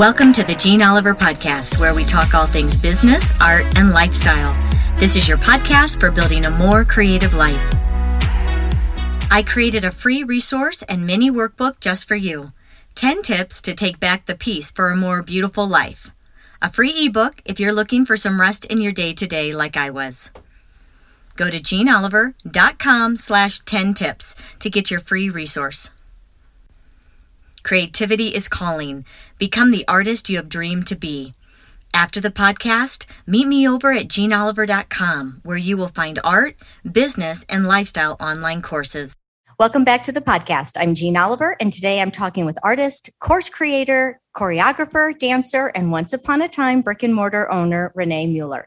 Welcome to the Jeanne Oliver Podcast, where we talk all things business, art, and lifestyle. This is your podcast for building a more creative life. I created a free resource and mini workbook just for you 10 tips to take back the peace for a more beautiful life. A free ebook if you're looking for some rest in your day to day, like I was. Go to jeanneoliver.com slash 10 tips to get your free resource. Creativity is calling. Become the artist you have dreamed to be. After the podcast, meet me over at jeanneoliver.com, where you will find art, business, and lifestyle online courses. Welcome back to the podcast. I'm Jeanne Oliver, and today I'm talking with artist, course creator, choreographer, dancer, and once upon a time brick and mortar owner, Renee Mueller.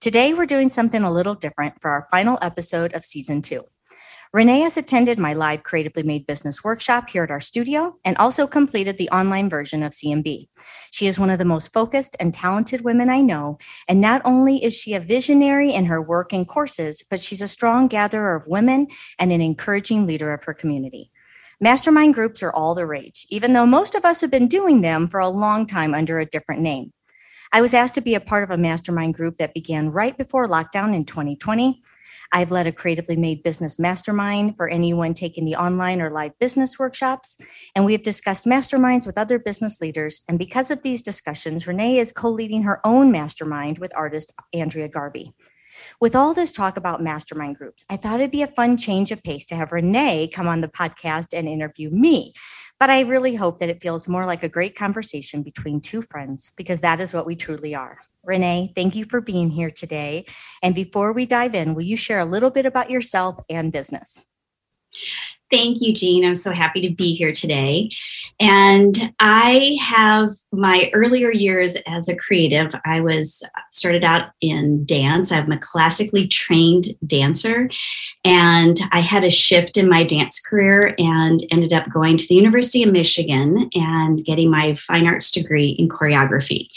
Today, we're doing something a little different for our final episode of season two. Renee has attended my live Creatively Made Business workshop here at our studio and also completed the online version of CMB. She is one of the most focused and talented women I know. And not only is she a visionary in her work and courses, but she's a strong gatherer of women and an encouraging leader of her community. Mastermind groups are all the rage, even though most of us have been doing them for a long time under a different name. I was asked to be a part of a mastermind group that began right before lockdown in 2020. I've led a creatively made business mastermind for anyone taking the online or live business workshops. And we have discussed masterminds with other business leaders. And because of these discussions, Renee is co leading her own mastermind with artist Andrea Garvey. With all this talk about mastermind groups, I thought it'd be a fun change of pace to have Renee come on the podcast and interview me. But I really hope that it feels more like a great conversation between two friends because that is what we truly are. Renee, thank you for being here today. And before we dive in, will you share a little bit about yourself and business? Thank you, Jeanne. I'm so happy to be here today. And I have my earlier years as a creative. I was started out in dance. I'm a classically trained dancer. And I had a shift in my dance career and ended up going to the University of Michigan and getting my fine arts degree in choreography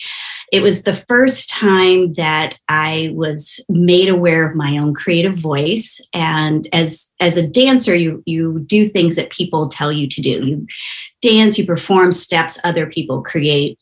it was the first time that I was made aware of my own creative voice. And as as a dancer, you you do things that people tell you to do. You dance, you perform steps other people create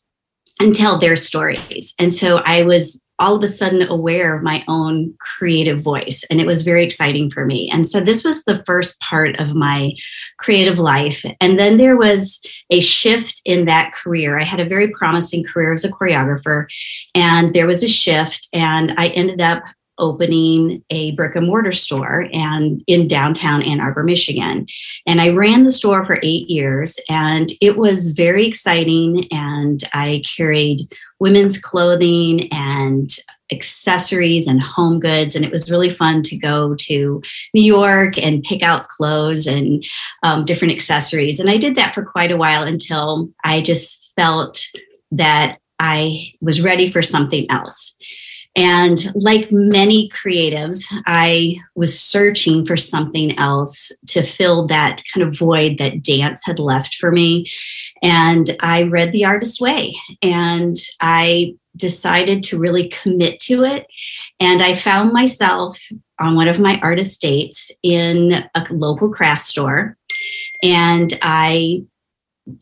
and tell their stories. And so I was all of a sudden aware of my own creative voice. And it was very exciting for me. And so this was the first part of my creative life. And then there was a shift in that career. I had a very promising career as a choreographer, and there was a shift, and I ended up opening a brick and mortar store and in downtown Ann Arbor, Michigan. And I ran the store for 8 years and it was very exciting and I carried women's clothing and accessories and home goods. And it was really fun to go to New York and pick out clothes and um, different accessories. And I did that for quite a while until I just felt that I was ready for something else. And like many creatives, I was searching for something else to fill that kind of void that dance had left for me. And I read The Artist Way and I decided to really commit to it. And I found myself on one of my artist dates in a local craft store. And I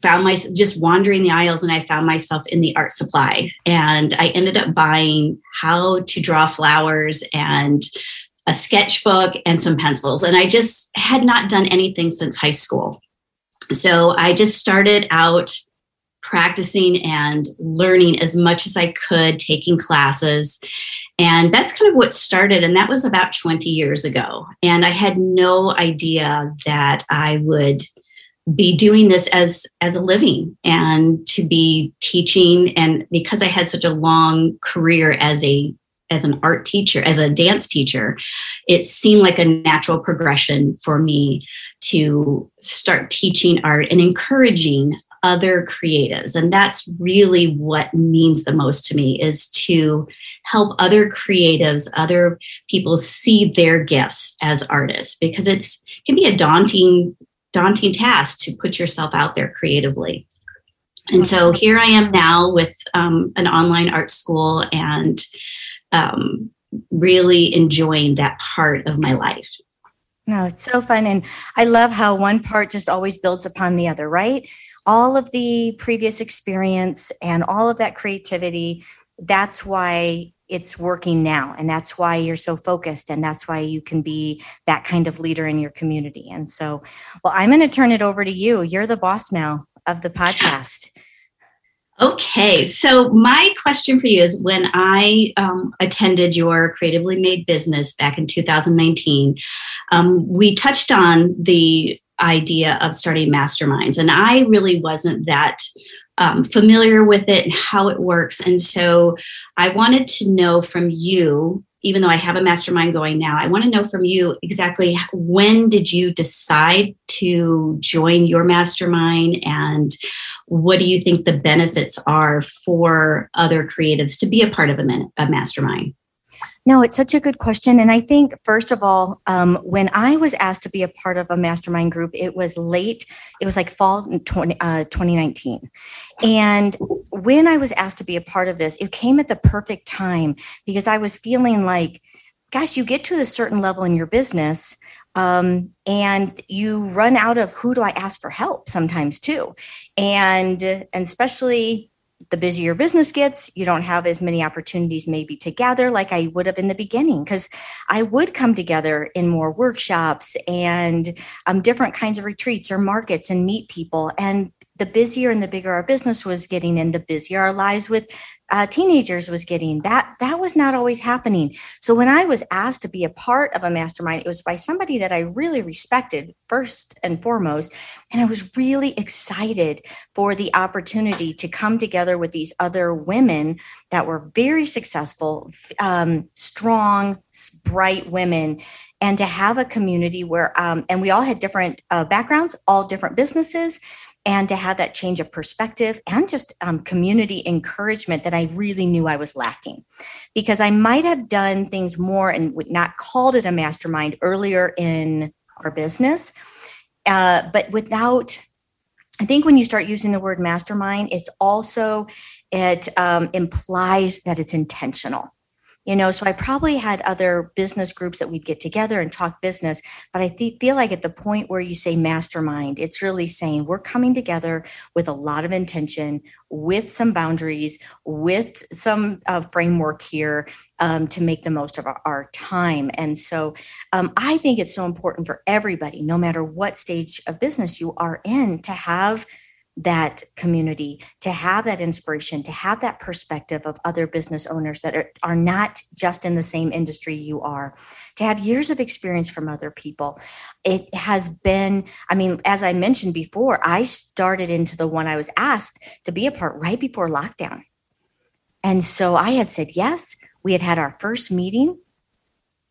found myself just wandering the aisles and I found myself in the art supply. And I ended up buying how to draw flowers and a sketchbook and some pencils. And I just had not done anything since high school. So I just started out practicing and learning as much as I could, taking classes. And that's kind of what started. And that was about 20 years ago. And I had no idea that I would be doing this as as a living and to be teaching. And because i had such a long career as a as an art teacher as a dance teacher it seemed like a natural progression for me to start teaching art and encouraging other creatives. And that's really what means the most to me is to help other creatives other people see their gifts as artists because it's can be a daunting daunting task to put yourself out there creatively. And so here I am now with um, an online art school and um, really enjoying that part of my life. No, it's so fun. And I love how one part just always builds upon the other, right? All of the previous experience and all of that creativity, that's why it's working now. And that's why you're so focused. And that's why you can be that kind of leader in your community. And so, well, I'm going to turn it over to you. You're the boss now of the podcast. Okay, so my question for you is when I um, attended your Creatively Made business back in 2019, um, we touched on the idea of starting masterminds, and I really wasn't that um, familiar with it and how it works. And so I wanted to know from you, even though I have a mastermind going now, I want to know from you exactly when did you decide to join your mastermind and what do you think the benefits are for other creatives to be a part of a, a mastermind? No, it's such a good question. And I think, first of all, um, when I was asked to be a part of a mastermind group, it was late. It was like fall 20, uh, 2019. And when I was asked to be a part of this, it came at the perfect time because I was feeling like, gosh, you get to a certain level in your business um, and you run out of who do I ask for help sometimes too. And, and especially the busier business gets, you don't have as many opportunities maybe to gather like I would have in the beginning because I would come together in more workshops and um, different kinds of retreats or markets and meet people. And the busier and the bigger our business was getting and the busier our lives with uh, teenagers was getting that that was not always happening. So when i was asked to be a part of a mastermind it was by somebody that i really respected first and foremost and i was really excited for the opportunity to come together with these other women that were very successful um, strong bright women and to have a community where um, and we all had different uh, backgrounds all different businesses and to have that change of perspective and just um, community encouragement that I really knew I was lacking. Because I might have done things more and would not called it a mastermind earlier in our business, uh, but without. I think when you start using the word mastermind, it's also it um, implies that it's intentional you know so i probably had other business groups that we'd get together and talk business but i th- feel like at the point where you say mastermind it's really saying we're coming together with a lot of intention with some boundaries with some uh, framework here um, to make the most of our, our time. And so um, i think it's so important for everybody no matter what stage of business you are in to have that community, to have that inspiration, to have that perspective of other business owners that are, are not just in the same industry you are, to have years of experience from other people. It has been, I mean, as I mentioned before, I started into the one I was asked to be a part right before lockdown. And so I had said yes. We had had our first meeting,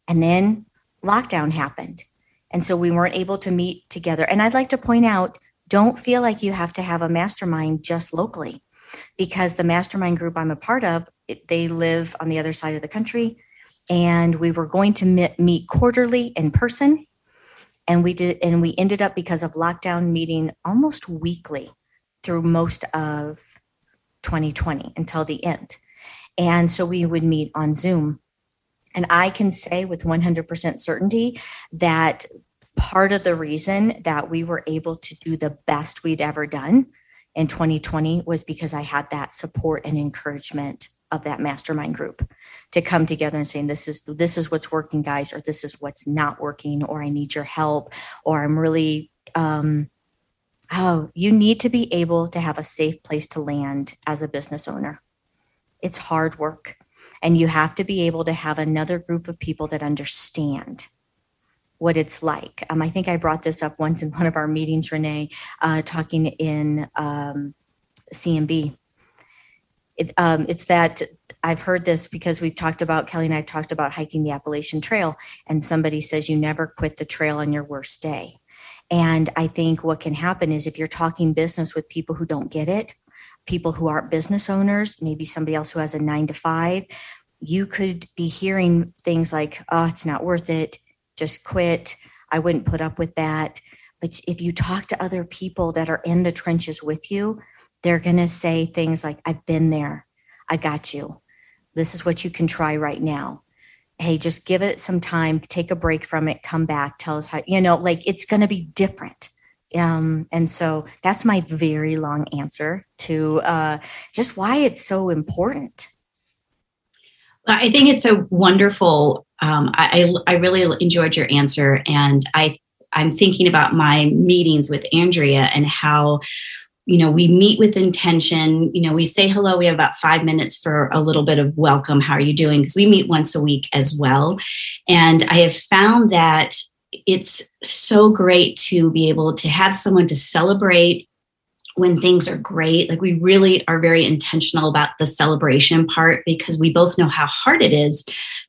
and then lockdown happened. And so we weren't able to meet together. And I'd like to point out don't feel like you have to have a mastermind just locally because the mastermind group I'm a part of, it, they live on the other side of the country. And we were going to meet quarterly in person. And we did, and we ended up because of lockdown meeting almost weekly through most of 2020 until the end. And so we would meet on Zoom. And I can say with 100% certainty that part of the reason that we were able to do the best we'd ever done in 2020 was because I had that support and encouragement of that mastermind group to come together and saying this is this is what's working guys or this is what's not working or I need your help or I'm really um oh you need to be able to have a safe place to land as a business owner. It's hard work and you have to be able to have another group of people that understand what it's like. Um, I think I brought this up once in one of our meetings, Renee, uh, talking in um, CMB. It, um, it's that I've heard this because we've talked about, Kelly and I've talked about hiking the Appalachian Trail, and somebody says you never quit the trail on your worst day. And I think what can happen is if you're talking business with people who don't get it, people who aren't business owners, maybe somebody else who has a nine to five, you could be hearing things like, oh, it's not worth it just quit. I wouldn't put up with that. But if you talk to other people that are in the trenches with you, they're going to say things like, I've been there. I got you. This is what you can try right now. hey, just give it some time, take a break from it, come back, tell us how, you know, like it's going to be different. Um, and so that's my very long answer to uh, just why it's so important. I think it's a wonderful. Um, I, I really enjoyed your answer, and I I'm thinking about my meetings with Andrea and how you know we meet with intention. You know we say hello we have about five minutes for a little bit of welcome how are you doing? Because we meet once a week as well. And i have found that it's so great to be able to have someone to celebrate when things are great. Like we really are very intentional about the celebration part because we both know how hard it is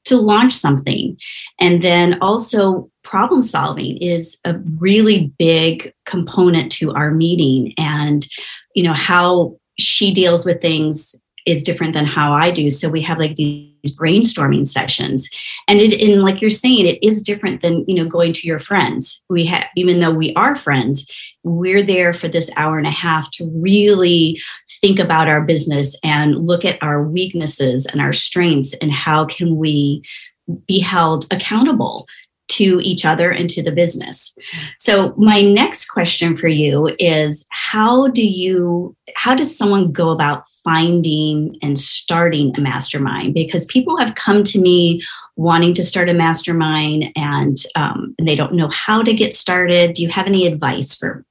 to launch something. And then also, problem solving is a really big component to our meeting and you know how she deals with things is different than how I do. So we have like these brainstorming sessions. And it in like you're saying, it is different than you know going to your friends. We have even though we are friends, we're there for this hour and a half to really think about our business and look at our weaknesses and our strengths and how can we be held accountable to each other and to the business. So my next question for you is how do you how does someone go about finding and starting a mastermind because people have come to me wanting to start a mastermind and, um, they don't know how to get started do you have any advice for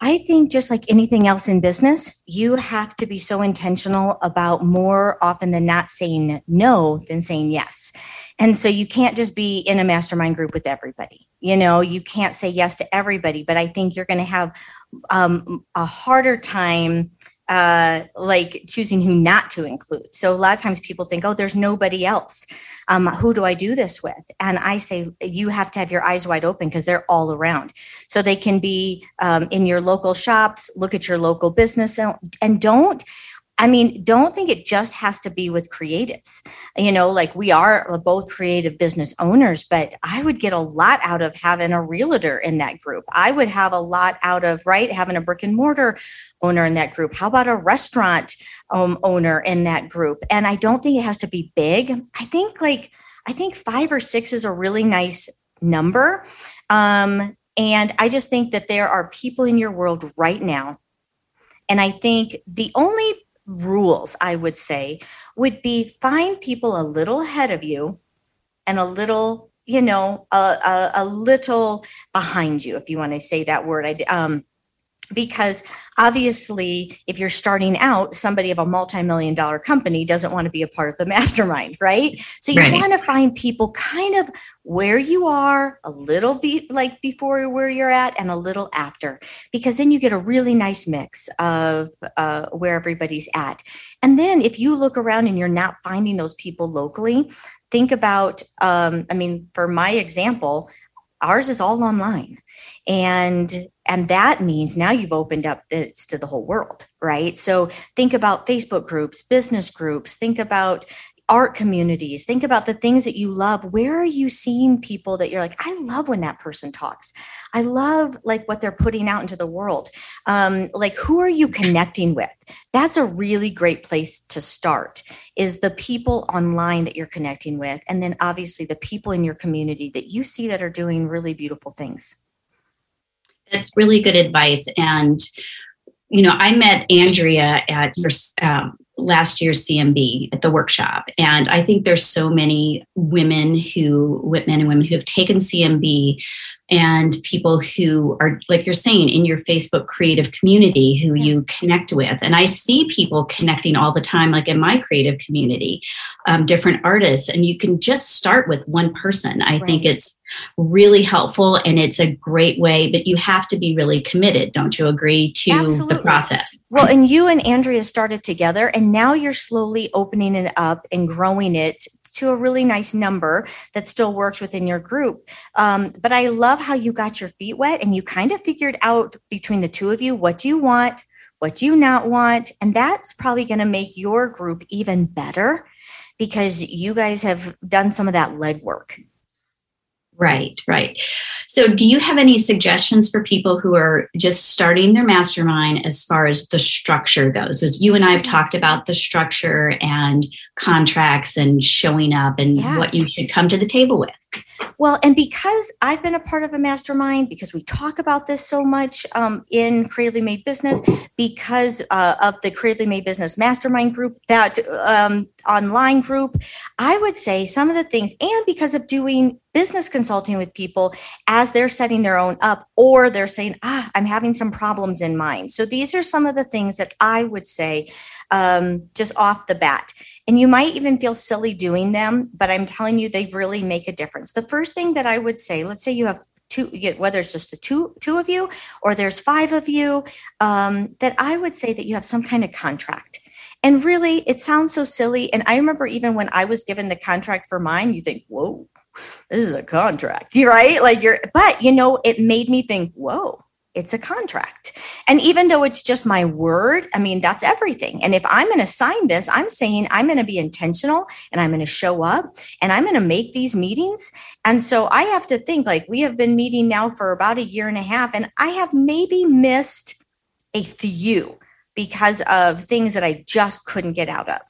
I think just like anything else in business, you have to be so intentional about more often than not saying no than saying yes. And so you can't just be in a mastermind group with everybody. You know, you can't say yes to everybody, but I think you're going to have um, a harder time uh, like choosing who not to include. So a lot of times people think, oh, there's nobody else. Um, who do I do this with? And I say, you have to have your eyes wide open because they're all around. So they can be um, in your local shops, look at your local business, and, and don't I mean, don't think it just has to be with creatives. You know, like we are both creative business owners, but I would get a lot out of having a realtor in that group. I would have a lot out of, right, having a brick and mortar owner in that group. How about a restaurant um, owner in that group? And I don't think it has to be big. I think like, I think five or six is a really nice number. Um, and I just think that there are people in your world right now and I think the only rules, I would say, would be find people a little ahead of you and a little, you know, a, a, a little behind you, if you want to say that word. I, um, because obviously if you're starting out somebody of a multi-million dollar company doesn't want to be a part of the mastermind right? So you right. want to find people kind of where you are a little bit like before where you're at and a little after because then you get a really nice mix of uh, where everybody's at. And then if you look around and you're not finding those people locally think about um, i mean for my example ours is all online. And and that means now you've opened up this to the whole world right? So think about facebook groups business groups think about art communities think about the things that you love. Where are you seeing people that you're like i love when that person talks. I love like what they're putting out into the world. Um, like who are you connecting with? That's a really great place to start is the people online that you're connecting with and then obviously the people in your community that you see that are doing really beautiful things that's really good advice and you know i met andrea at your um, last year's CMB at the workshop. And I think there's so many women who, men and women who have taken CMB and people who are, like you're saying, in your Facebook creative community who yeah. you connect with. And I see people connecting all the time, like in my creative community, um, different artists. And you can just start with one person. I right. think it's really helpful and it's a great way, but you have to be really committed. Don't you agree to Absolutely. the process? Well, and you and Andrea started together and now you're slowly opening it up and growing it to a really nice number that still works within your group. Um, but I love how you got your feet wet and you kind of figured out between the two of you what do you want, what do you not want. And that's probably going to make your group even better because you guys have done some of that legwork. Right, right. So, do you have any suggestions for people who are just starting their mastermind as far as the structure goes? As you and I have mm-hmm. talked about the structure and contracts and showing up and yeah. what you should come to the table with. Well, and because I've been a part of a mastermind, because we talk about this so much um, in Creatively Made Business, because uh, of the Creatively Made Business Mastermind group, that um, online group, I would say some of the things, and because of doing business consulting with people as they're setting their own up, or they're saying, ah, I'm having some problems in mind. So these are some of the things that I would say um, just off the bat. And you might even feel silly doing them, but I'm telling you, they really make a difference. The first thing that I would say, let's say you have two, whether it's just the two two of you or there's five of you, um, that I would say that you have some kind of contract. And really, it sounds so silly. And I remember even when I was given the contract for mine, you think, whoa, this is a contract, right? Like you're, but you know, it made me think, whoa, it's a contract. And even though it's just my word, I mean, that's everything. And if I'm going to sign this, I'm saying I'm going to be intentional and I'm going to show up and I'm going to make these meetings. And so I have to think like we have been meeting now for about a year and a half, and I have maybe missed a few because of things that I just couldn't get out of.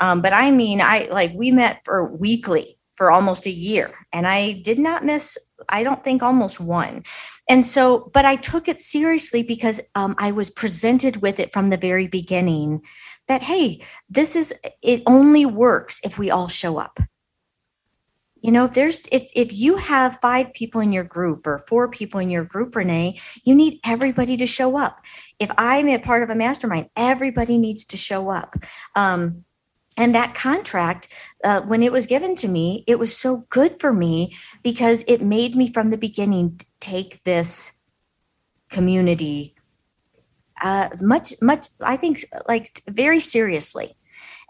Um, but I mean, I like we met for weekly for almost a year and I did not miss, I don't think almost one. And so, but I took it seriously because um, I was presented with it from the very beginning that, hey, this is, it only works if we all show up. You know, if there's if if you have five people in your group or four people in your group, Renee, you need everybody to show up. If I'm a part of a mastermind, everybody needs to show up. Um, and that contract, uh, when it was given to me, it was so good for me because it made me from the beginning take this community uh, much, much, I think, like very seriously.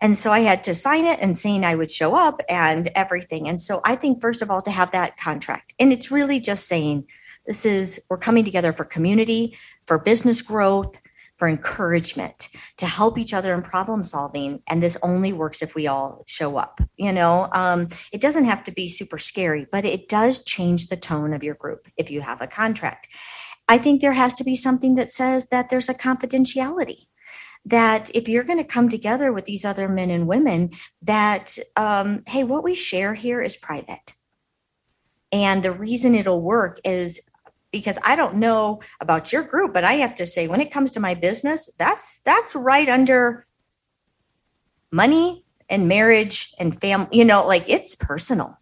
And so I had to sign it and saying I would show up and everything. And so I think, first of all, to have that contract, and it's really just saying this is, we're coming together for community, for business growth, for encouragement to help each other in problem solving and this only works if we all show up you know? Um, it doesn't have to be super scary but it does change the tone of your group if you have a contract. I think there has to be something that says that there's a confidentiality that if you're going to come together with these other men and women that um, hey what we share here is private. And the reason it'll work is because I don't know about your group, but I have to say when it comes to my business, that's that's right under money and marriage and family, you know, like it's personal.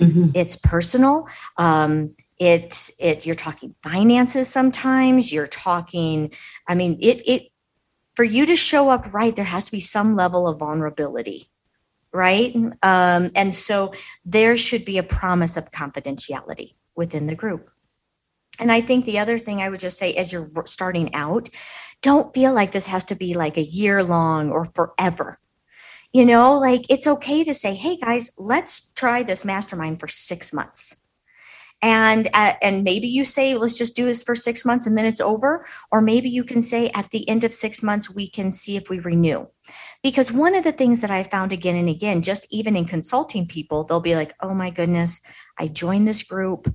Mm-hmm. It's personal. Um, it it you're talking finances sometimes, you're talking, I mean, it it for you to show up right, there has to be some level of vulnerability right? Um, and so there should be a promise of confidentiality within the group. And I think the other thing I would just say as you're starting out, don't feel like this has to be like a year long or forever. You know, like it's okay to say, "Hey guys, let's try this mastermind for 6 months." And uh, and maybe you say, "Let's just do this for 6 months and then it's over," or maybe you can say at the end of 6 months we can see if we renew. Because one of the things that I found again and again, just even in consulting people, they'll be like, "Oh my goodness, I joined this group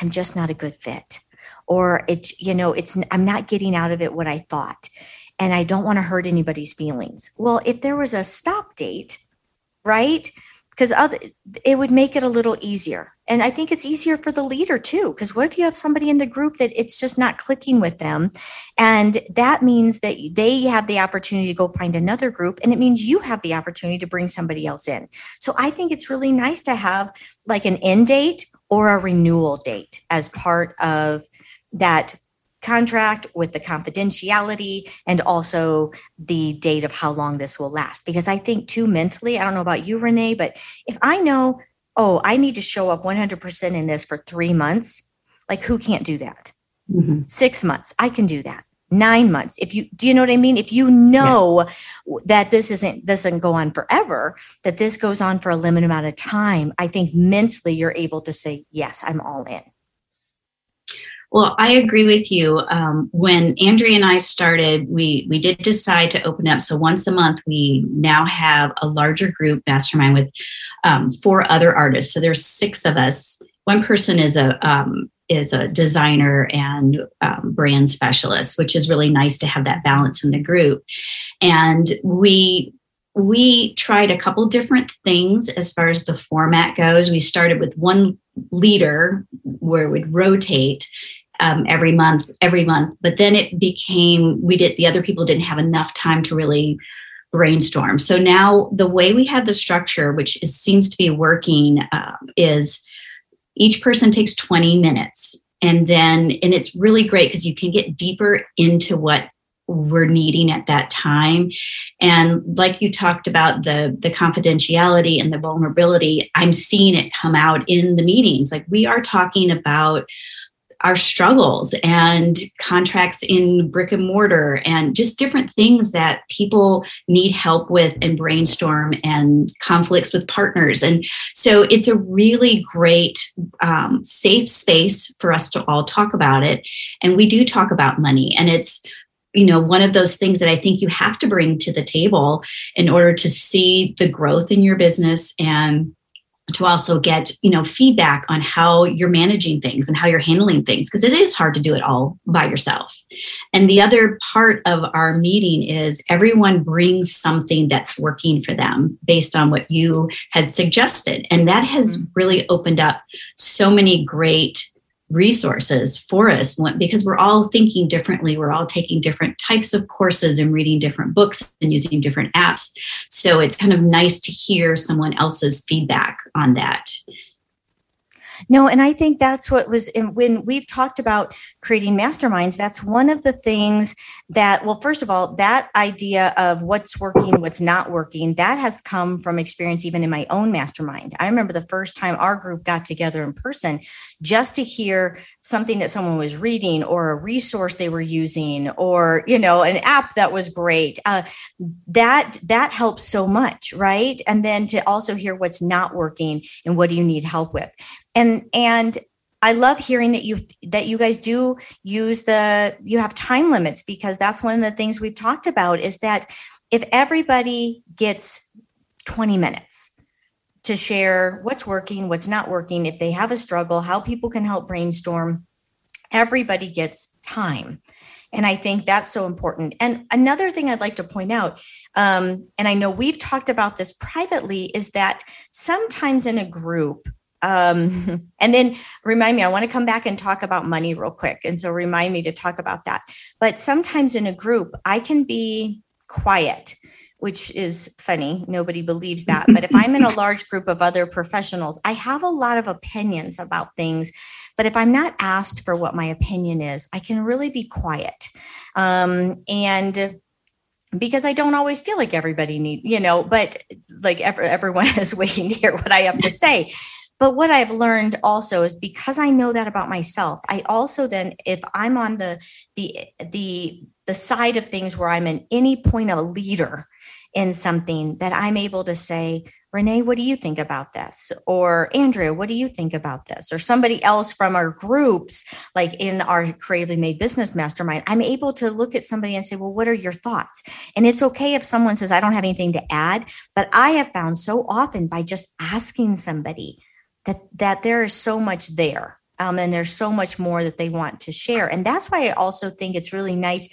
I'm just not a good fit. Or it's, you know, it's, I'm not getting out of it what I thought. And I don't want to hurt anybody's feelings. Well, if there was a stop date, right? Because other it would make it a little easier. And I think it's easier for the leader too. Because what if you have somebody in the group that it's just not clicking with them? And that means that they have the opportunity to go find another group. And it means you have the opportunity to bring somebody else in. So I think it's really nice to have like an end date or a renewal date as part of that contract with the confidentiality and also the date of how long this will last. Because I think, too, mentally, I don't know about you, Renee, but if I know, oh, I need to show up 100% in this for three months, like who can't do that? Mm-hmm. Six months, I can do that nine months if you do you know what i mean if you know yeah. that this isn't doesn't go on forever that this goes on for a limited amount of time i think mentally you're able to say yes i'm all in well, I agree with you. Um, when Andrea and I started, we we did decide to open up. So once a month, we now have a larger group mastermind with um, four other artists. So there's six of us one person is a um, is a designer and um, brand specialist, which is really nice to have that balance in the group. And we we tried a couple different things as far as the format goes. We started with one leader where we'd rotate um, every month, every month, but then it became we did the other people didn't have enough time to really brainstorm. So now the way we have the structure, which is, seems to be working, uh, is each person takes 20 minutes. And then and it's really great because you can get deeper into what we're needing at that time. And like you talked about the the confidentiality and the vulnerability i'm seeing it come out in the meetings. Like we are talking about our struggles and contracts in brick and mortar and just different things that people need help with and brainstorm and conflicts with partners. And so it's a really great, um, safe space for us to all talk about it. And we do talk about money, and it's you know one of those things that i think you have to bring to the table in order to see the growth in your business and to also get you know feedback on how you're managing things and how you're handling things because it is hard to do it all by yourself and the other part of our meeting is everyone brings something that's working for them based on what you had suggested and that has mm-hmm. really opened up so many great resources for us because we're all thinking differently. We're all taking different types of courses and reading different books and using different apps. So it's kind of nice to hear someone else's feedback on that. No, and I think that's what was when we've talked about creating masterminds. That's one of the things that, well, first of all, that idea of what's working, what's not working, that has come from experience even in my own mastermind. I remember the first time our group got together in person just to hear something that someone was reading or a resource they were using or, you know, an app that was great. Uh, that that helps so much, right? And then to also hear what's not working and what do you need help with and and I love hearing that you that you guys do use the you have time limits because that's one of the things we've talked about is that if everybody gets 20 minutes to share what's working, what's not working, if they have a struggle, how people can help brainstorm, everybody gets time. And I think that's so important. And another thing I'd like to point out, um, and I know we've talked about this privately, is that sometimes in a group, um, and then remind me, I want to come back and talk about money real quick. And so remind me to talk about that. But sometimes in a group, I can be quiet, which is funny. Nobody believes that. But if I'm in a large group of other professionals, I have a lot of opinions about things. But if I'm not asked for what my opinion is, I can really be quiet. Um, and because I don't always feel like everybody need, you know, but like everyone is waiting to hear what I have to say. But what I've learned also is because I know that about myself, I also then, if I'm on the the the the side of things where I'm in any point a leader in something, that I'm able to say, Renee, what do you think about this? Or Andrea, what do you think about this? Or somebody else from our groups, like in our Creatively Made Business Mastermind, I'm able to look at somebody and say, well, what are your thoughts? And it's okay if someone says, I don't have anything to add. But I have found so often by just asking somebody, that that there is so much there um, and there's so much more that they want to share. And that's why i also think it's really nice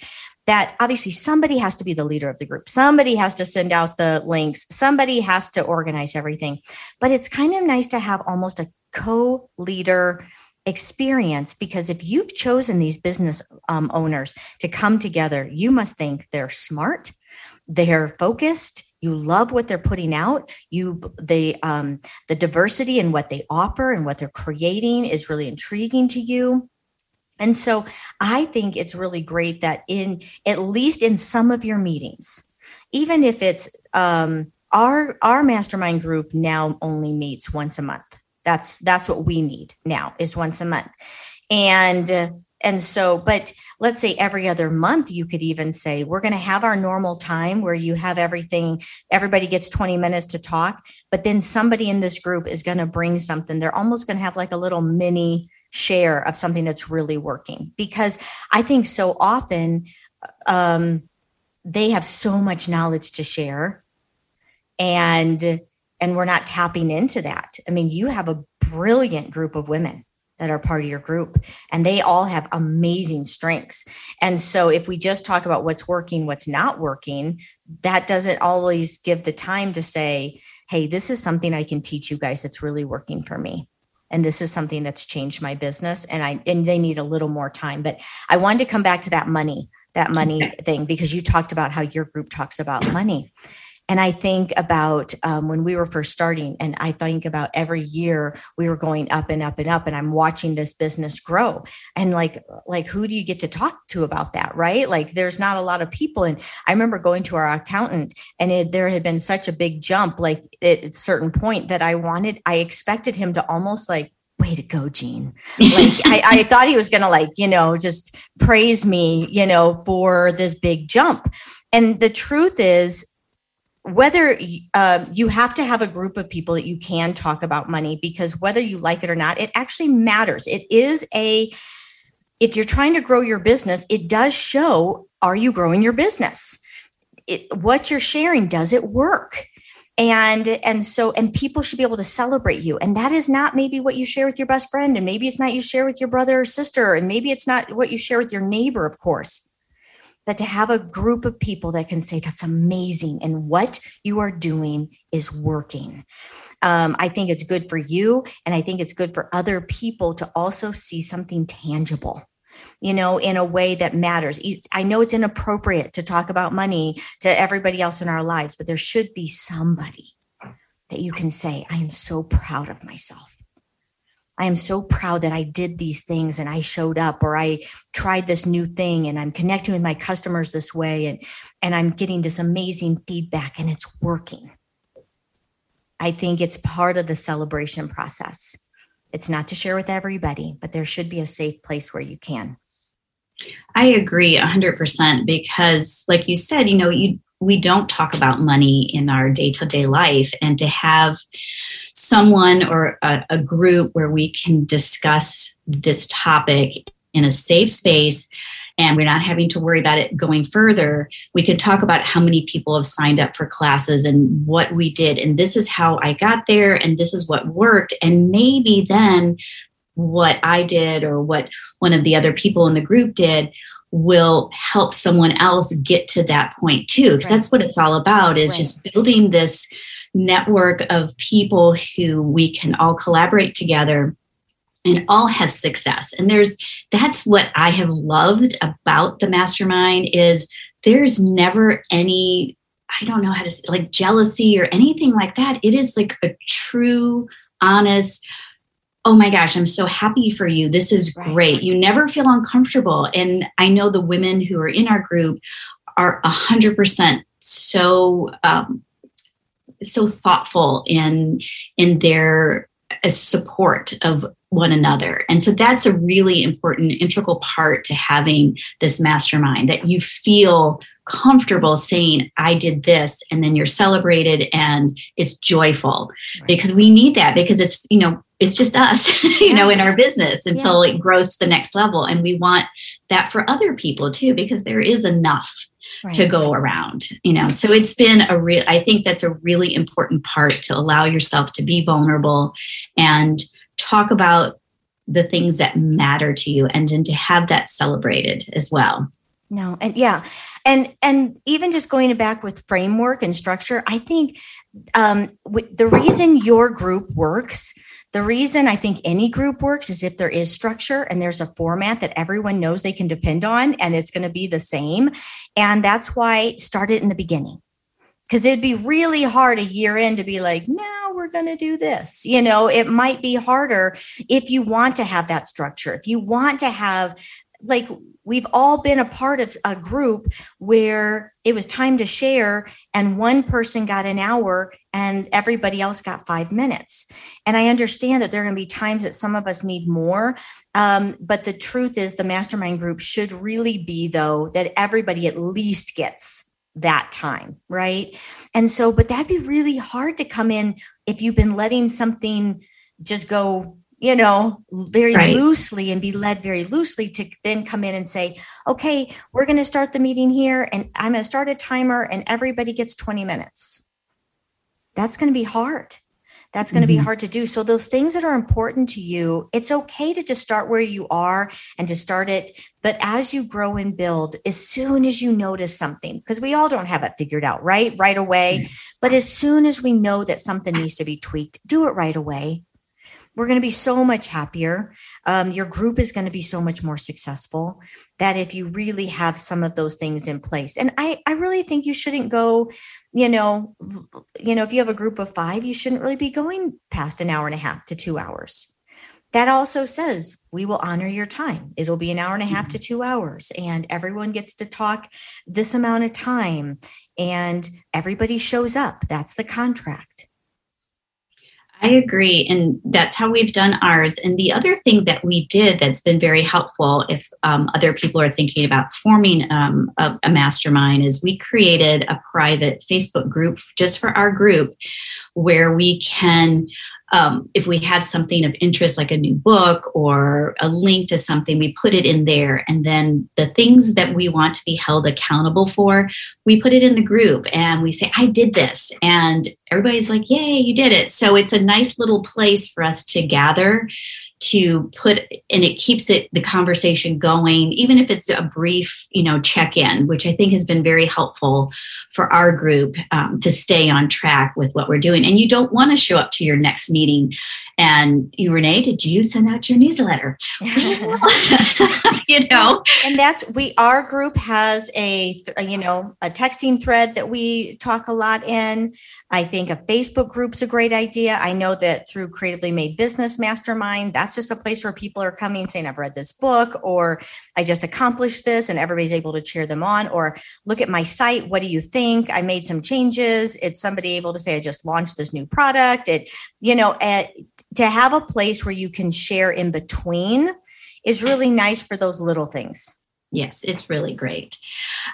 that obviously somebody has to be the leader of the group. Somebody has to send out the links. Somebody has to organize everything. But it's kind of nice to have almost a co-leader experience because if you've chosen these business um, owners to come together you must think they're smart they're focused you love what they're putting out you the um, the diversity in what they offer and what they're creating is really intriguing to you. And so i think it's really great that in at least in some of your meetings even if it's um, our our mastermind group now only meets once a month. That's that's what we need now is once a month. And and so, but let's say every other month, you could even say, we're going to have our normal time where you have everything, everybody gets 20 minutes to talk, but then somebody in this group is going to bring something. They're almost going to have like a little mini share of something that's really working because I think so often um, they have so much knowledge to share. And and we're not tapping into that. I mean, you have a brilliant group of women that are part of your group and they all have amazing strengths. And so if we just talk about what's working what's not working that doesn't always give the time to say hey this is something i can teach you guys that's really working for me. And this is something that's changed my business and i and they need a little more time. But i wanted to come back to that money that money thing because you talked about how your group talks about money and I think about um, when we were first starting, and I think about every year we were going up and up and up, and I'm watching this business grow. And like, like who do you get to talk to about that, right? Like, there's not a lot of people. And I remember going to our accountant, and it, there had been such a big jump, like at a certain point that I wanted, I expected him to almost like way to go, Jeanne. Like I, I, thought he was gonna like, you know, just praise me, you know, for this big jump. And the truth is, whether uh, you have to have a group of people that you can talk about money because whether you like it or not it actually matters. It is a if you're trying to grow your business it does show are you growing your business? It, what you're sharing does it work? And and so and people should be able to celebrate you. And that is not maybe what you share with your best friend and maybe it's not you share with your brother or sister and maybe it's not what you share with your neighbor of course but to have a group of people that can say that's amazing and what you are doing is working. Um, i think it's good for you and i think it's good for other people to also see something tangible you know in a way that matters. I know it's inappropriate to talk about money to everybody else in our lives but there should be somebody that you can say i am so proud of myself I am so proud that I did these things and I showed up or I tried this new thing and I'm connecting with my customers this way and and I'm getting this amazing feedback and it's working. I think it's part of the celebration process. It's not to share with everybody, but there should be a safe place where you can. I agree 100% because like you said, you know, you we don't talk about money in our day-to-day life and to have someone or a, a group where we can discuss this topic in a safe space and we're not having to worry about it going further, we could talk about how many people have signed up for classes and what we did. And this is how I got there, and this is what worked. And maybe then what I did or what one of the other people in the group did will help someone else get to that point too. Because right. that's what it's all about is right. just building this network of people who we can all collaborate together and all have success and there's that's what i have loved about the mastermind is there's never any i don't know how to say like jealousy or anything like that it is like a true honest oh my gosh i'm so happy for you this is right. great you never feel uncomfortable and i know the women who are in our group are 100% so um, so thoughtful in in their uh, support of one another. And so that's a really important integral part to having this mastermind that you feel comfortable saying I did this and then you're celebrated and it's joyful right. because we need that because it's you know it's just us you yeah. know in our business until yeah. it grows to the next level and we want that for other people too because there is enough right. to go around you know so it's been a real i think that's a really important part to allow yourself to be vulnerable and talk about the things that matter to you and then to have that celebrated as well no and yeah and and even just going back with framework and structure i think um, the reason your group works the reason I think any group works is if there is structure and there's a format that everyone knows they can depend on and it's going to be the same. And that's why start it in the beginning. Because it'd be really hard a year in to be like, now we're going to do this. You know, it might be harder if you want to have that structure, if you want to have like we've all been a part of a group where it was time to share and one person got an hour and everybody else got five minutes. And i understand that there are going to be times that some of us need more um, but the truth is the mastermind group should really be though that everybody at least gets that time right? And so but that'd be really hard to come in if you've been letting something just go you know, very right. loosely and be led very loosely to then come in and say, okay, we're going to start the meeting here and I'm going to start a timer and everybody gets 20 minutes. that's going to be hard that's going to mm-hmm. be hard to do. So, those things that are important to you, it's okay to just start where you are and to start it. But as you grow and build, as soon as you notice something, because we all don't have it figured out, right? Right away. But as soon as we know that something needs to be tweaked, do it right away we're going to be so much happier. Um, your group is going to be so much more successful that if you really have some of those things in place. And I, I really think you shouldn't go, you know, you know, if you have a group of five, you shouldn't really be going past an hour and a half to two hours. That also says we will honor your time. It'll be an hour and a half to mm-hmm. two hours, and everyone gets to talk this amount of time, and everybody shows up. That's the contract. I agree. And that's how we've done ours. And the other thing that we did that's been very helpful if um, other people are thinking about forming um, a, a mastermind is we created a private Facebook group just for our group where we can um, if we have something of interest like a new book or a link to something we put it in there. And then the things that we want to be held accountable for we put it in the group and we say i did this. And everybody's like yay you did it. So it's a nice little place for us to gather to put and it keeps it the conversation going even if it's a brief you know check in which i think has been very helpful for our group um, to stay on track with what we're doing. And you don't want to show up to your next meeting and you renee did you send out your newsletter? You know? And that's we our group has a you know a texting thread that we talk a lot in. I think a facebook group's a great idea. I know that through creatively made business mastermind that's just a place where people are coming saying i've read this book or i just accomplished this and everybody's able to cheer them on. Or look at my site. What do you think? I made some changes. It's somebody able to say i just launched this new product. It you know at, to have a place where you can share in between is really nice for those little things. Yes, it's really great.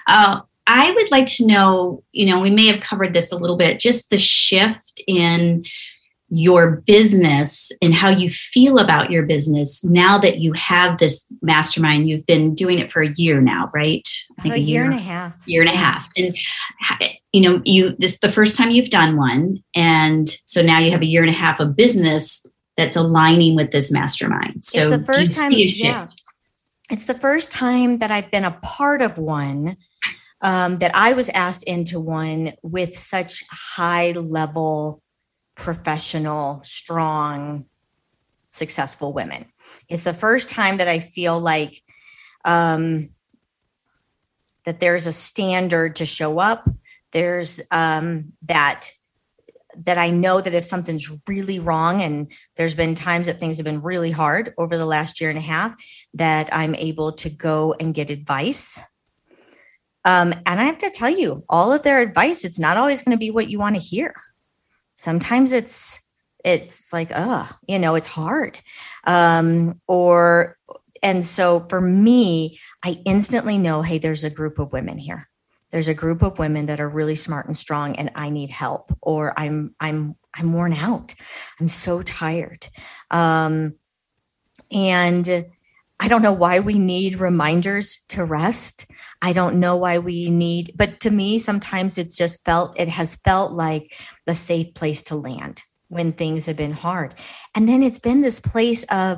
Uh, I would like to know, you know, we may have covered this a little bit, just the shift in your business and how you feel about your business now that you have this mastermind. You've been doing it for a year now, right? I think a, a year, year, and a half. Year and a half. And you know, you this the first time you've done one, and so now you have a year and a half of business that's aligning with this mastermind. So it's the first time, yeah. It's the first time that I've been a part of one um, that I was asked into one with such high level, professional, strong, successful women. It's the first time that I feel like um, that there's a standard to show up. There's um, that that I know that if something's really wrong, and there's been times that things have been really hard over the last year and a half, that I'm able to go and get advice. Um, and I have to tell you, all of their advice, it's not always going to be what you want to hear. Sometimes it's it's like, oh, you know, it's hard. Um, or and so for me, I instantly know, hey, there's a group of women here. There's a group of women that are really smart and strong and i need help or i'm i'm i'm worn out. I'm so tired. Um, and i don't know why we need reminders to rest i don't know why we need but to me sometimes it's just felt it has felt like the safe place to land when things have been hard. And then it's been this place of,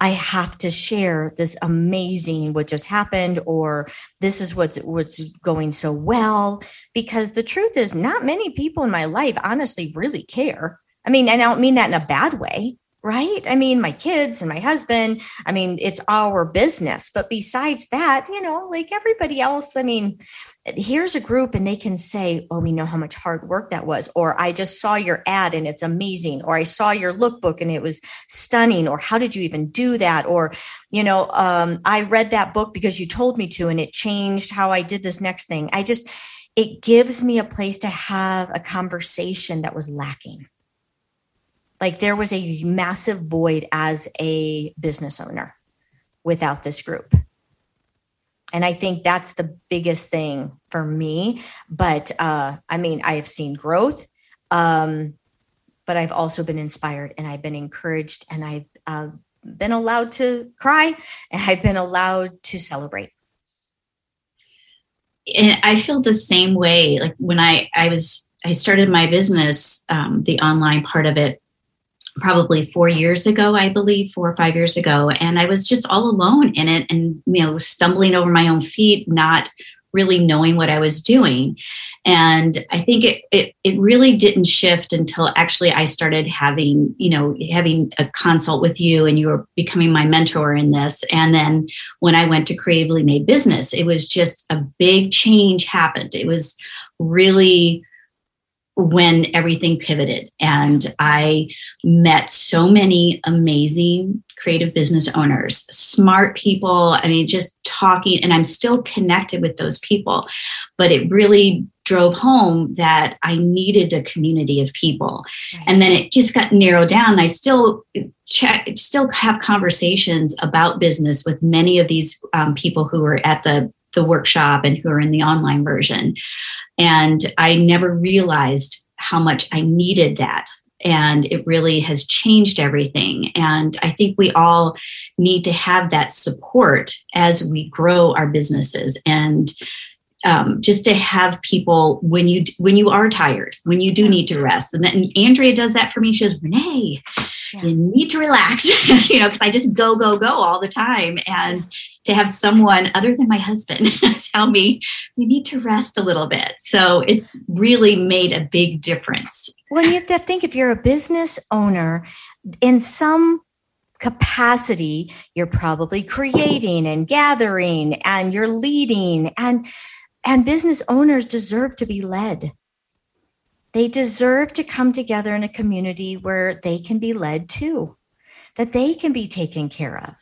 I have to share this amazing what just happened, or this is what's what's going so well. Because the truth is, not many people in my life honestly really care. I mean, and I don't mean that in a bad way right? I mean, my kids and my husband, I mean, it's our business. But besides that, you know, like everybody else, I mean, here's a group and they can say, oh, we know how much hard work that was. Or I just saw your ad and it's amazing. Or I saw your lookbook and it was stunning. Or how did you even do that? Or, you know, um, I read that book because you told me to and it changed how I did this next thing. I just, it gives me a place to have a conversation that was lacking like there was a massive void as a business owner without this group. And I think that's the biggest thing for me. But uh, I mean, I have seen growth, um, but I've also been inspired and I've been encouraged and I've uh, been allowed to cry and I've been allowed to celebrate. And I feel the same way. Like when I I was I started my business, um, the online part of it, probably four years ago, I believe, four or five years ago. And I was just all alone in it and, you know, stumbling over my own feet, not really knowing what I was doing. And I think it, it, it really didn't shift until actually I started having, you know, having a consult with you and you were becoming my mentor in this. And then when I went to Creatively Made Business, it was just a big change happened. It was really when everything pivoted and I met so many amazing creative business owners, smart people. I mean, just talking, and I'm still connected with those people. But it really drove home that I needed a community of people. Right. And then it just got narrowed down. I still check, still have conversations about business with many of these um, people who were at the the workshop and who are in the online version. And I never realized how much I needed that. And it really has changed everything. And I think we all need to have that support as we grow our businesses and um, just to have people when you when you are tired, when you do need to rest. And then Andrea does that for me. She says, Renee, yeah. you need to relax, you know, because I just go, go, go all the time. And to have someone other than my husband tell me we need to rest a little bit. So it's really made a big difference. Well, you have to think if you're a business owner in some capacity, you're probably creating and gathering and you're leading and and business owners deserve to be led. They deserve to come together in a community where they can be led too, that they can be taken care of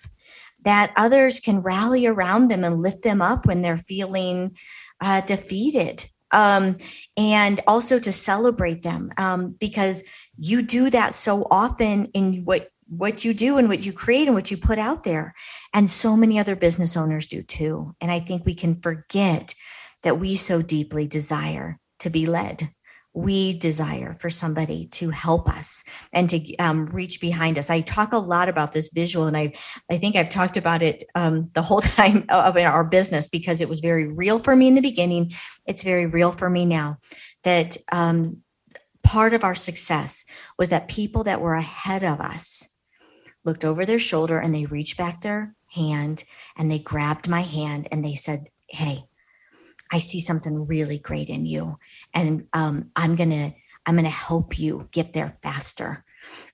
that others can rally around them and lift them up when they're feeling uh, defeated. Um, and also to celebrate them um, because you do that so often in what what you do and what you create and what you put out there and so many other business owners do too and i think we can forget that we so deeply desire to be led we desire for somebody to help us and to um, reach behind us. I talk a lot about this visual, and I I think I've talked about it um, the whole time of our business because it was very real for me in the beginning. It's very real for me now. That um, part of our success was that people that were ahead of us looked over their shoulder and they reached back their hand and they grabbed my hand and they said, "Hey." I see something really great in you, and um, I'm gonna I'm gonna help you get there faster.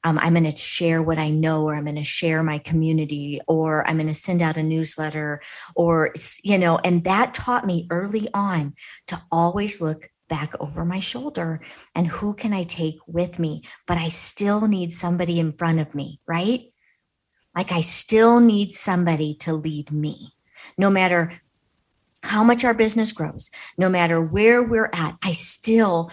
Um, I'm going to share what I know, or I'm going to share my community, or I'm going to send out a newsletter, or, you know, and that taught me early on to always look back over my shoulder and who can I take with me? But I still need somebody in front of me, right? Like I still need somebody to lead me. No matter how much our business grows, no matter where we're at, I still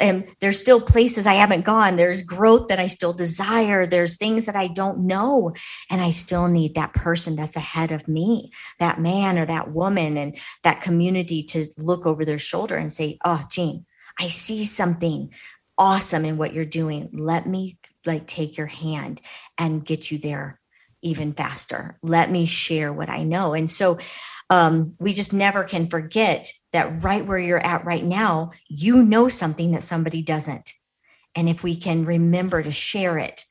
am there's still places I haven't gone. There's growth that I still desire. There's things that I don't know. And I still need that person that's ahead of me, that man or that woman and that community to look over their shoulder and say, Oh, Jeanne, I see something awesome in what you're doing. Let me like take your hand and get you there even faster. Let me share what I know. And so um, we just never can forget that right where you're at right now, you know something that somebody doesn't. And if we can remember to share it,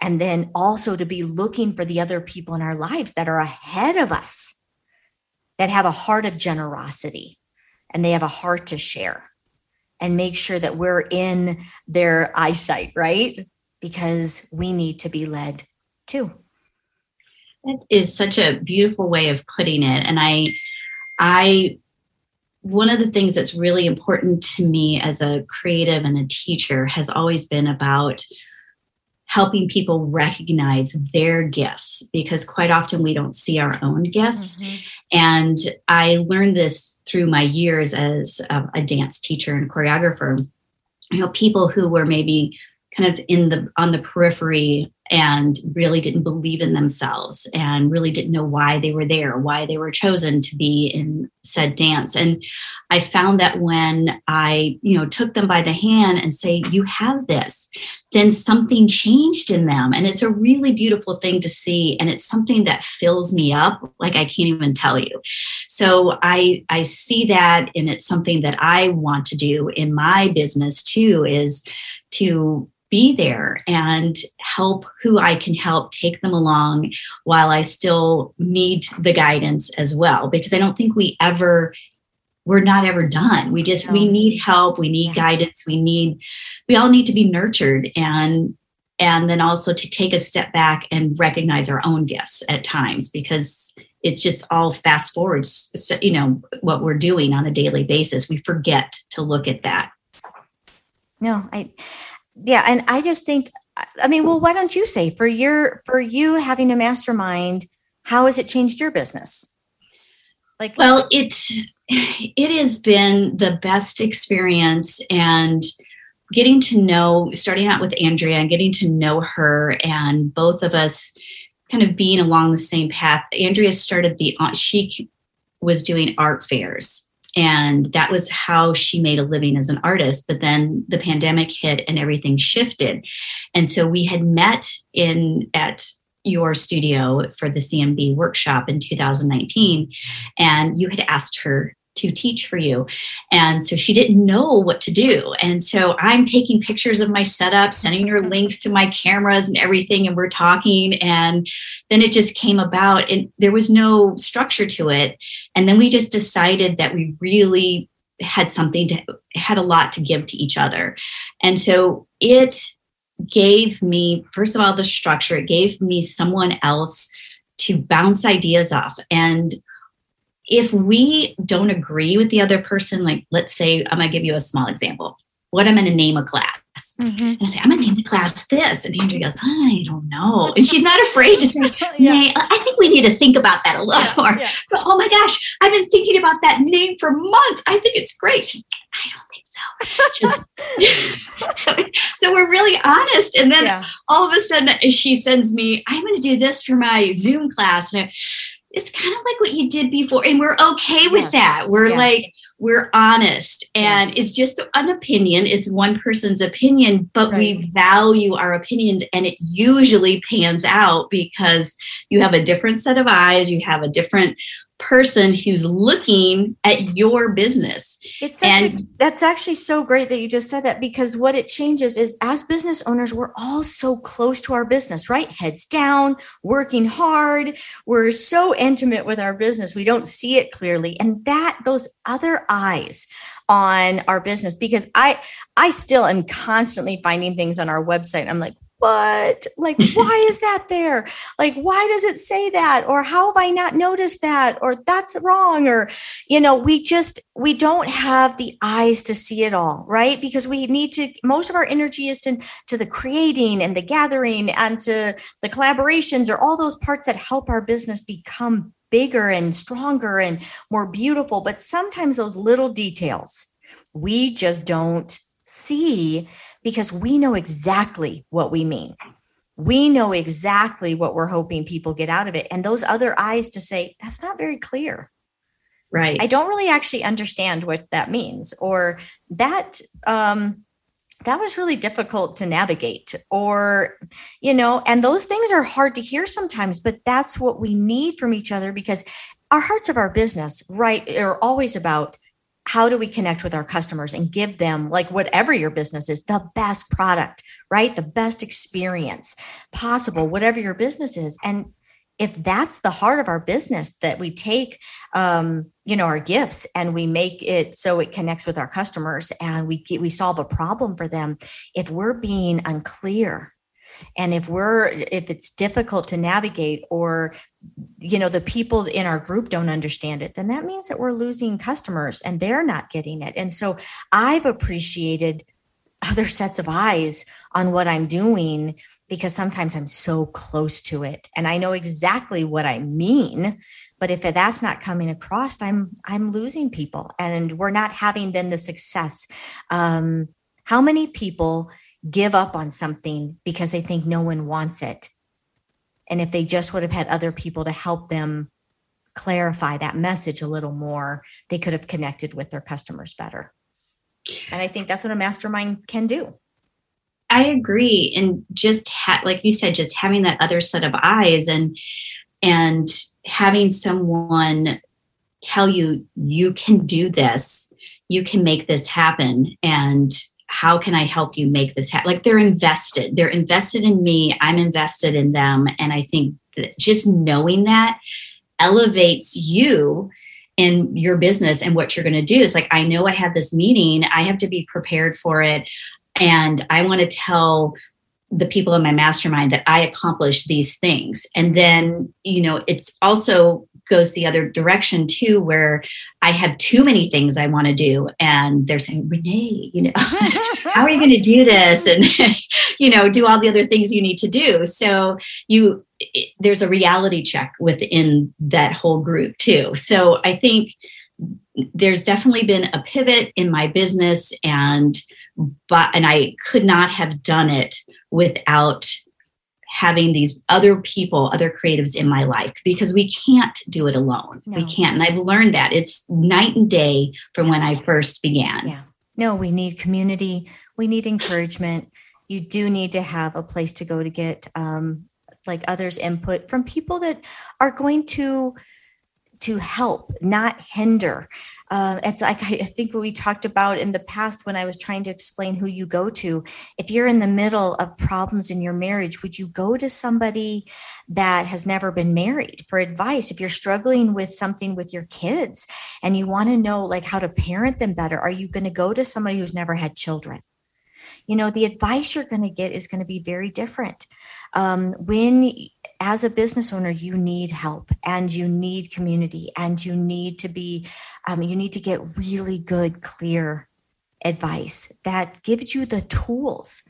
and then also to be looking for the other people in our lives that are ahead of us, that have a heart of generosity and they have a heart to share, and make sure that we're in their eyesight, right? Because we need to be led too. That is such a beautiful way of putting it. And I, I, one of the things that's really important to me as a creative and a teacher has always been about helping people recognize their gifts because quite often we don't see our own gifts. Mm-hmm. And I learned this through my years as a, a dance teacher and choreographer. You know, people who were maybe kind of in the on the periphery and really didn't believe in themselves and really didn't know why they were there, why they were chosen to be in said dance. And I found that when I, you know, took them by the hand and say, "You have this," then something changed in them, and it's a really beautiful thing to see, and it's something that fills me up like I can't even tell you. So I I see that, and it's something that I want to do in my business too. Is to be there and help who I can help take them along while I still need the guidance as well. Because I don't think we ever, we're not ever done. We just we need help, we need guidance, we need, we all need to be nurtured and, and then also to take a step back and recognize our own gifts at times because it's just all fast forwards, you know, what we're doing on a daily basis. We forget to look at that. No, I, yeah and i just think i mean well why don't you say for your for you having a mastermind how has it changed your business? Like well it it has been the best experience and getting to know starting out with andrea and getting to know her and both of us kind of being along the same path. Andrea started the she was doing art fairs and that was how she made a living as an artist. But then the pandemic hit and everything shifted. And so we had met in at your studio for the cmb workshop in 2019 and you had asked her to teach for you. And so she didn't know what to do. And so I'm taking pictures of my setup, sending her links to my cameras and everything. And we're talking. And then it just came about, and there was no structure to it. And then we just decided that we really had something to, had a lot to give to each other. And so it gave me, first of all, the structure, it gave me someone else to bounce ideas off. And if we don't agree with the other person, like let's say, I'm gonna give you a small example. What I'm gonna name a class. Mm-hmm. And I say, I'm gonna name the class this. And Andrea goes, I don't know. And she's not afraid to say, yeah. I think we need to think about that a little yeah, more. Yeah. But oh my gosh, I've been thinking about that name for months. I think it's great. I don't think so. so, so we're really honest. And then yeah. all of a sudden she sends me, I'm going to do this for my Zoom class. And I, it's kind of like what you did before and we're okay with yes. that we're like we're honest and yes. it's just an opinion it's one person's opinion but right. we value our opinions and it usually pans out because you have a different set of eyes you have a different person who's looking at your business. It's such and, a, that's actually so great that you just said that because what it changes is as business owners, we're all so close to our business, right? Heads down, working hard. We're so intimate with our business. We don't see it clearly. And that those other eyes on our business, because I I still am constantly finding things on our website. I'm like, what? Like, why is that there? Like, why does it say that? Or how have I not noticed that? Or that's wrong. Or, you know, we just, we don't have the eyes to see it all, right? Because we need to, most of our energy is to, to the creating and the gathering and to the collaborations or all those parts that help our business become bigger and stronger and more beautiful. But sometimes those little details, we just don't see because we know exactly what we mean. We know exactly what we're hoping people get out of it. And those other eyes to say, that's not very clear. Right. I don't really actually understand what that means. Or that, um, that was really difficult to navigate or you know and those things are hard to hear sometimes but that's what we need from each other because our hearts of our business right are always about how do we connect with our customers and give them like whatever your business is the best product right? The best experience possible whatever your business is. And if that's the heart of our business that we take um, you know our gifts and we make it so it connects with our customers and we get, we solve a problem for them if we're being unclear and if we're if it's difficult to navigate or you know the people in our group don't understand it then that means that we're losing customers and they're not getting it. And so i've appreciated other sets of eyes on what i'm doing because sometimes i'm so close to it and i know exactly what i mean but if that's not coming across i'm i'm losing people and we're not having then the success. Um, how many people give up on something because they think no one wants it. And if they just would have had other people to help them clarify that message a little more, they could have connected with their customers better. And I think that's what a mastermind can do. I agree. And just ha- like you said, just having that other set of eyes and and having someone tell you you can do this, you can make this happen, and how can I help you make this happen? Like they're invested. They're invested in me. I'm invested in them. And I think just knowing that elevates you in your business and what you're going to do. It's like, I know I have this meeting, I have to be prepared for it. And I want to tell the people in my mastermind that I accomplished these things. And then, you know, it's also goes the other direction too, where I have too many things I want to do. And they're saying, Renee, you know, how are you going to do this? And, you know, do all the other things you need to do. So you, it, there's a reality check within that whole group too. So I think there's definitely been a pivot in my business and but and I could not have done it without having these other people, other creatives in my life because we can't do it alone. No. We can't. And I've learned that it's night and day from yeah. when I first began. Yeah. No, we need community. We need encouragement. You do need to have a place to go to get um, like others' input from people that are going to to help, not hinder. Uh, it's like I think what we talked about in the past when I was trying to explain who you go to. If you're in the middle of problems in your marriage, would you go to somebody that has never been married for advice? If you're struggling with something with your kids and you want to know like how to parent them better, are you going to go to somebody who's never had children? You know, the advice you're going to get is going to be very different. Um, when as a business owner you need help and you need community and you need to be um, you need to get really good clear advice that gives you the tools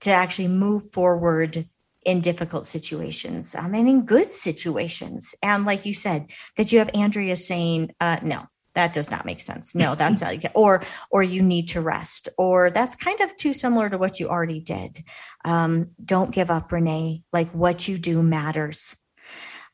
to actually move forward in difficult situations um, and in good situations and like you said that you have andrea saying uh, no that does not make sense. No that's not, or or you need to rest or that's kind of too similar to what you already did. Um, don't give up renee. Like what you do matters.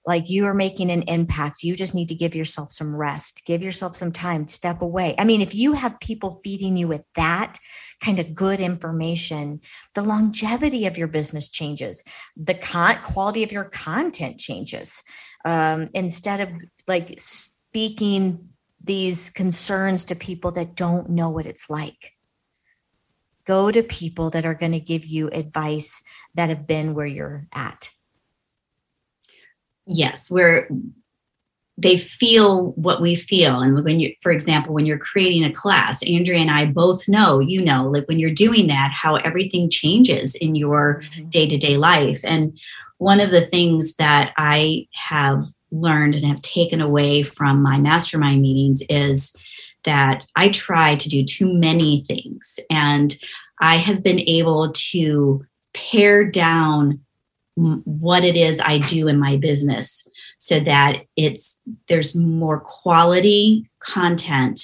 Like you are making an impact. You just need to give yourself some rest. Give yourself some time. Step away. I mean if you have people feeding you with that kind of good information the longevity of your business changes. The con- quality of your content changes. Um, instead of like speaking these concerns to people that don't know what it's like. Go to people that are going to give you advice that have been where you're at. Yes, where they feel what we feel. And when you, for example, when you're creating a class, Andrea and I both know, you know, like when you're doing that, how everything changes in your day to day life. And one of the things that I have learned and have taken away from my mastermind meetings is that I try to do too many things. And I have been able to pare down what it is I do in my business so that it's there's more quality content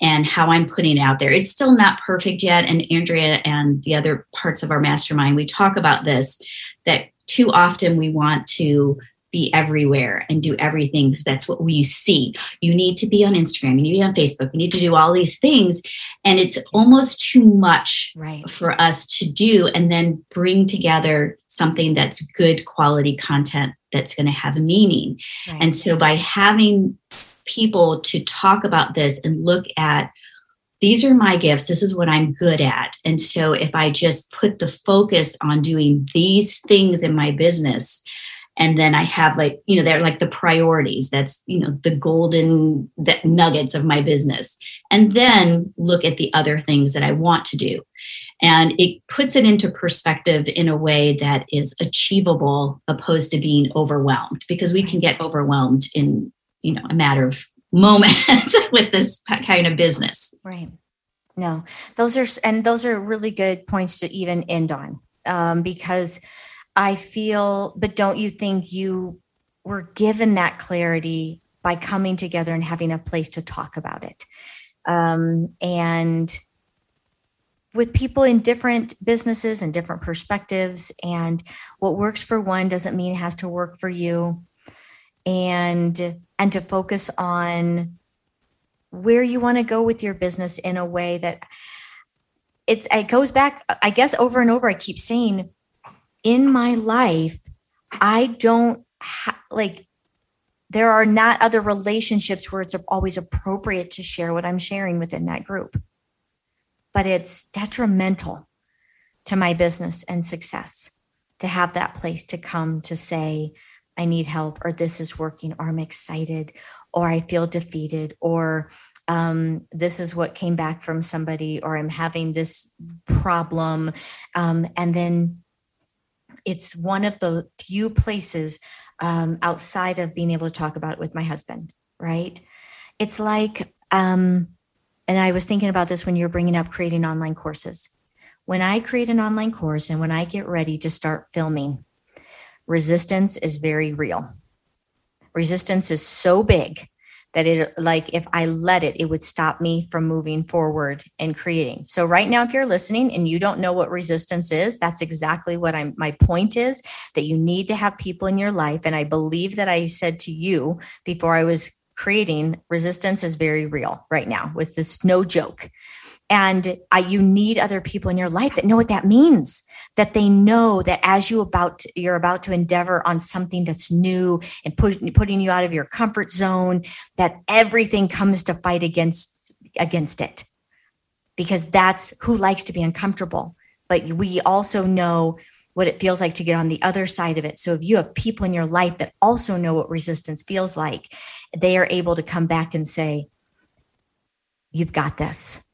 and how I'm putting it out there. It's still not perfect yet. And Andrea and the other parts of our mastermind, we talk about this that too often we want to be everywhere and do everything because that's what we see. You need to be on Instagram, you need to be on Facebook, you need to do all these things. And it's almost too much right. for us to do and then bring together something that's good quality content that's going to have a meaning. Right. And so by having people to talk about this and look at these are my gifts. This is what I'm good at. And so if I just put the focus on doing these things in my business, and then i have like you know they're like the priorities. That's you know the golden that nuggets of my business. And then look at the other things that i want to do. And it puts it into perspective in a way that is achievable opposed to being overwhelmed because we can get overwhelmed in you know a matter of moments with this kind of business. Right. No those are and those are really good points to even end on um, because I feel, but don't you think you were given that clarity by coming together and having a place to talk about it? Um, and with people in different businesses and different perspectives and what works for one doesn't mean it has to work for you and and to focus on where you want to go with your business in a way that it's it goes back i guess over and over i keep saying in my life i don't ha- like there are not other relationships where it's always appropriate to share what i'm sharing within that group but it's detrimental to my business and success to have that place to come to say, I need help, or this is working, or I'm excited, or I feel defeated, or um, this is what came back from somebody, or I'm having this problem. Um, and then it's one of the few places um, outside of being able to talk about it with my husband, right? It's like, um, and I was thinking about this when you were bringing up creating online courses. When I create an online course and when I get ready to start filming, resistance is very real. Resistance is so big that it like if I let it, it would stop me from moving forward and creating. So right now, if you're listening and you don't know what resistance is, that's exactly what I'm my point is that you need to have people in your life. And I believe that I said to you before I was creating resistance is very real right now with this no joke and I, you need other people in your life that know what that means that they know that as you about to, you're about to endeavor on something that's new and push, putting you out of your comfort zone that everything comes to fight against against it because that's who likes to be uncomfortable but we also know what it feels like to get on the other side of it. So if you have people in your life that also know what resistance feels like, they are able to come back and say, You've got this.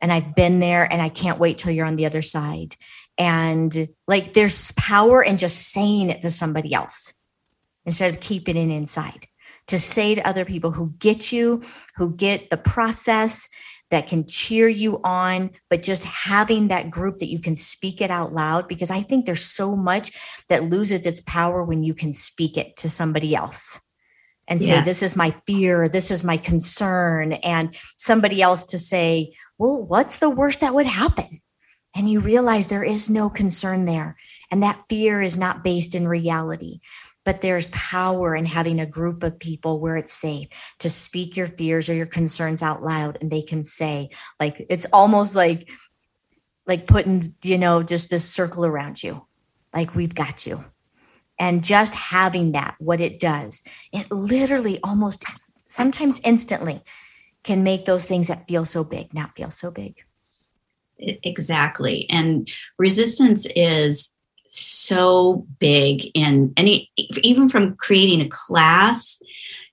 And I've been there and I can't wait till you're on the other side. And like there's power in just saying it to somebody else instead of keeping it inside. To say to other people who get you, who get the process, that can cheer you on, but just having that group that you can speak it out loud, because I think there's so much that loses its power when you can speak it to somebody else and say, yes. This is my fear, this is my concern, and somebody else to say, Well, what's the worst that would happen? And you realize there is no concern there. And that fear is not based in reality but there's power in having a group of people where it's safe to speak your fears or your concerns out loud and they can say like it's almost like like putting you know just this circle around you like we've got you and just having that what it does. It literally almost sometimes instantly can make those things that feel so big not feel so big. Exactly. And resistance is so big in any even from creating a class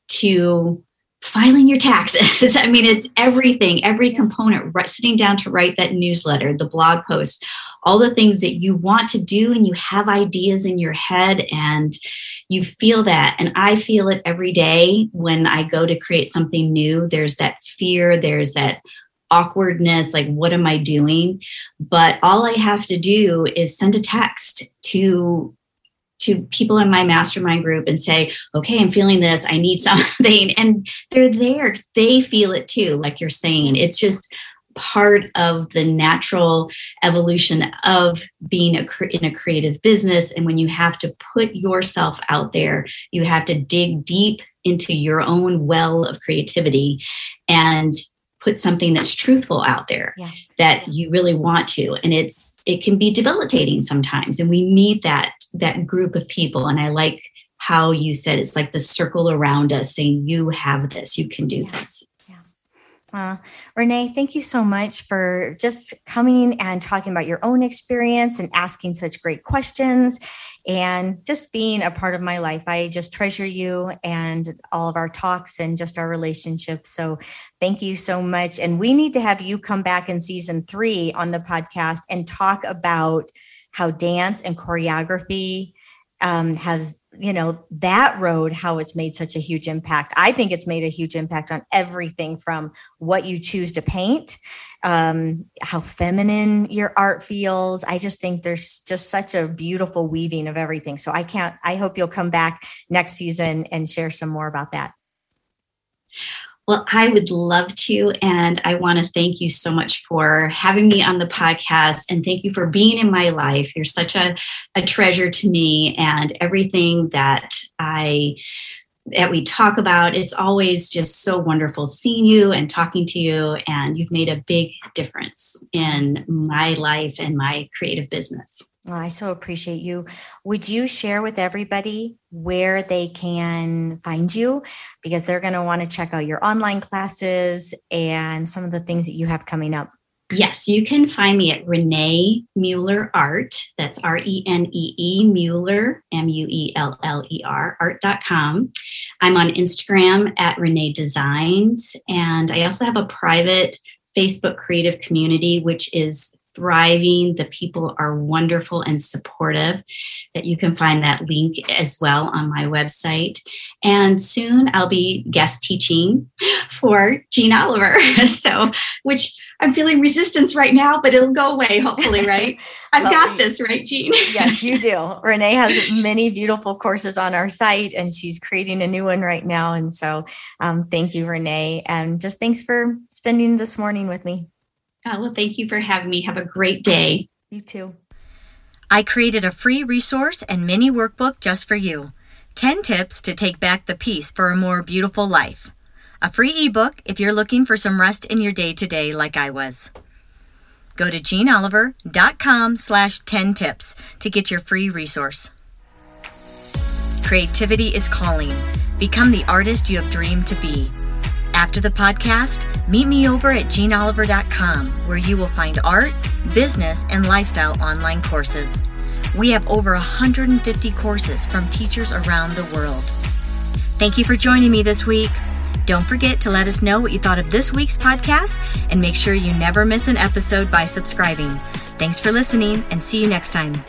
to filing your taxes. I mean it's everything every component sitting down to write that newsletter the blog post all the things that you want to do and you have ideas in your head and you feel that. And i feel it every day when i go to create something new. There's that fear there's that awkwardness like what am i doing? But all i have to do is send a text to to people in my mastermind group and say okay i'm feeling this. I need something. And they're there. They feel it too like you're saying. It's just part of the natural evolution of being a, in a creative business. And when you have to put yourself out there you have to dig deep into your own well of creativity and put something that's truthful out there yeah. that you really want to. And it's it can be debilitating sometimes. And we need that that group of people. And i like how you said it's like the circle around us saying you have this. You can do yeah. this uh, Renee, thank you so much for just coming and talking about your own experience and asking such great questions and just being a part of my life. I just treasure you and all of our talks and just our relationship. So thank you so much. And we need to have you come back in season three on the podcast and talk about how dance and choreography um, has you know that road how it's made such a huge impact. I think it's made a huge impact on everything from what you choose to paint um, how feminine your art feels. I just think there's just such a beautiful weaving of everything. So i can't i hope you'll come back next season and share some more about that Well, I would love to. And I want to thank you so much for having me on the podcast. And thank you for being in my life. You're such a, a treasure to me. And everything that I that we talk about. It's always just so wonderful seeing you and talking to you. And you've made a big difference in my life and my creative business. I so appreciate you. Would you share with everybody where they can find you? Because they're going to want to check out your online classes and some of the things that you have coming up. Yes, you can find me at Renee Mueller Art. That's R E N E E Mueller, M U E L L E R, art.com. I'm on Instagram at Renee Designs. And I also have a private Facebook creative community, which is thriving. The people are wonderful and supportive. That you can find that link as well on my website. And soon I'll be guest teaching for Jeanne Oliver. so, which I'm feeling resistance right now, but it'll go away, hopefully, right? I've got this, right, Jeanne? yes, you do. Renee has many beautiful courses on our site, and she's creating a new one right now. And so, um, thank you, Renee. And just thanks for spending this morning with me. Oh, well, thank you for having me. Have a great day. You too. I created a free resource and mini workbook just for you 10 tips to take back the peace for a more beautiful life. A free ebook if you're looking for some rest in your day to day like I was. Go to jeanneoliver.com slash 10 tips to get your free resource. Creativity is calling. Become the artist you have dreamed to be. After the podcast, meet me over at jeanneoliver.com where you will find art, business, and lifestyle online courses. We have over 150 courses from teachers around the world. Thank you for joining me this week. Don't forget to let us know what you thought of this week's podcast and make sure you never miss an episode by subscribing. Thanks for listening and see you next time.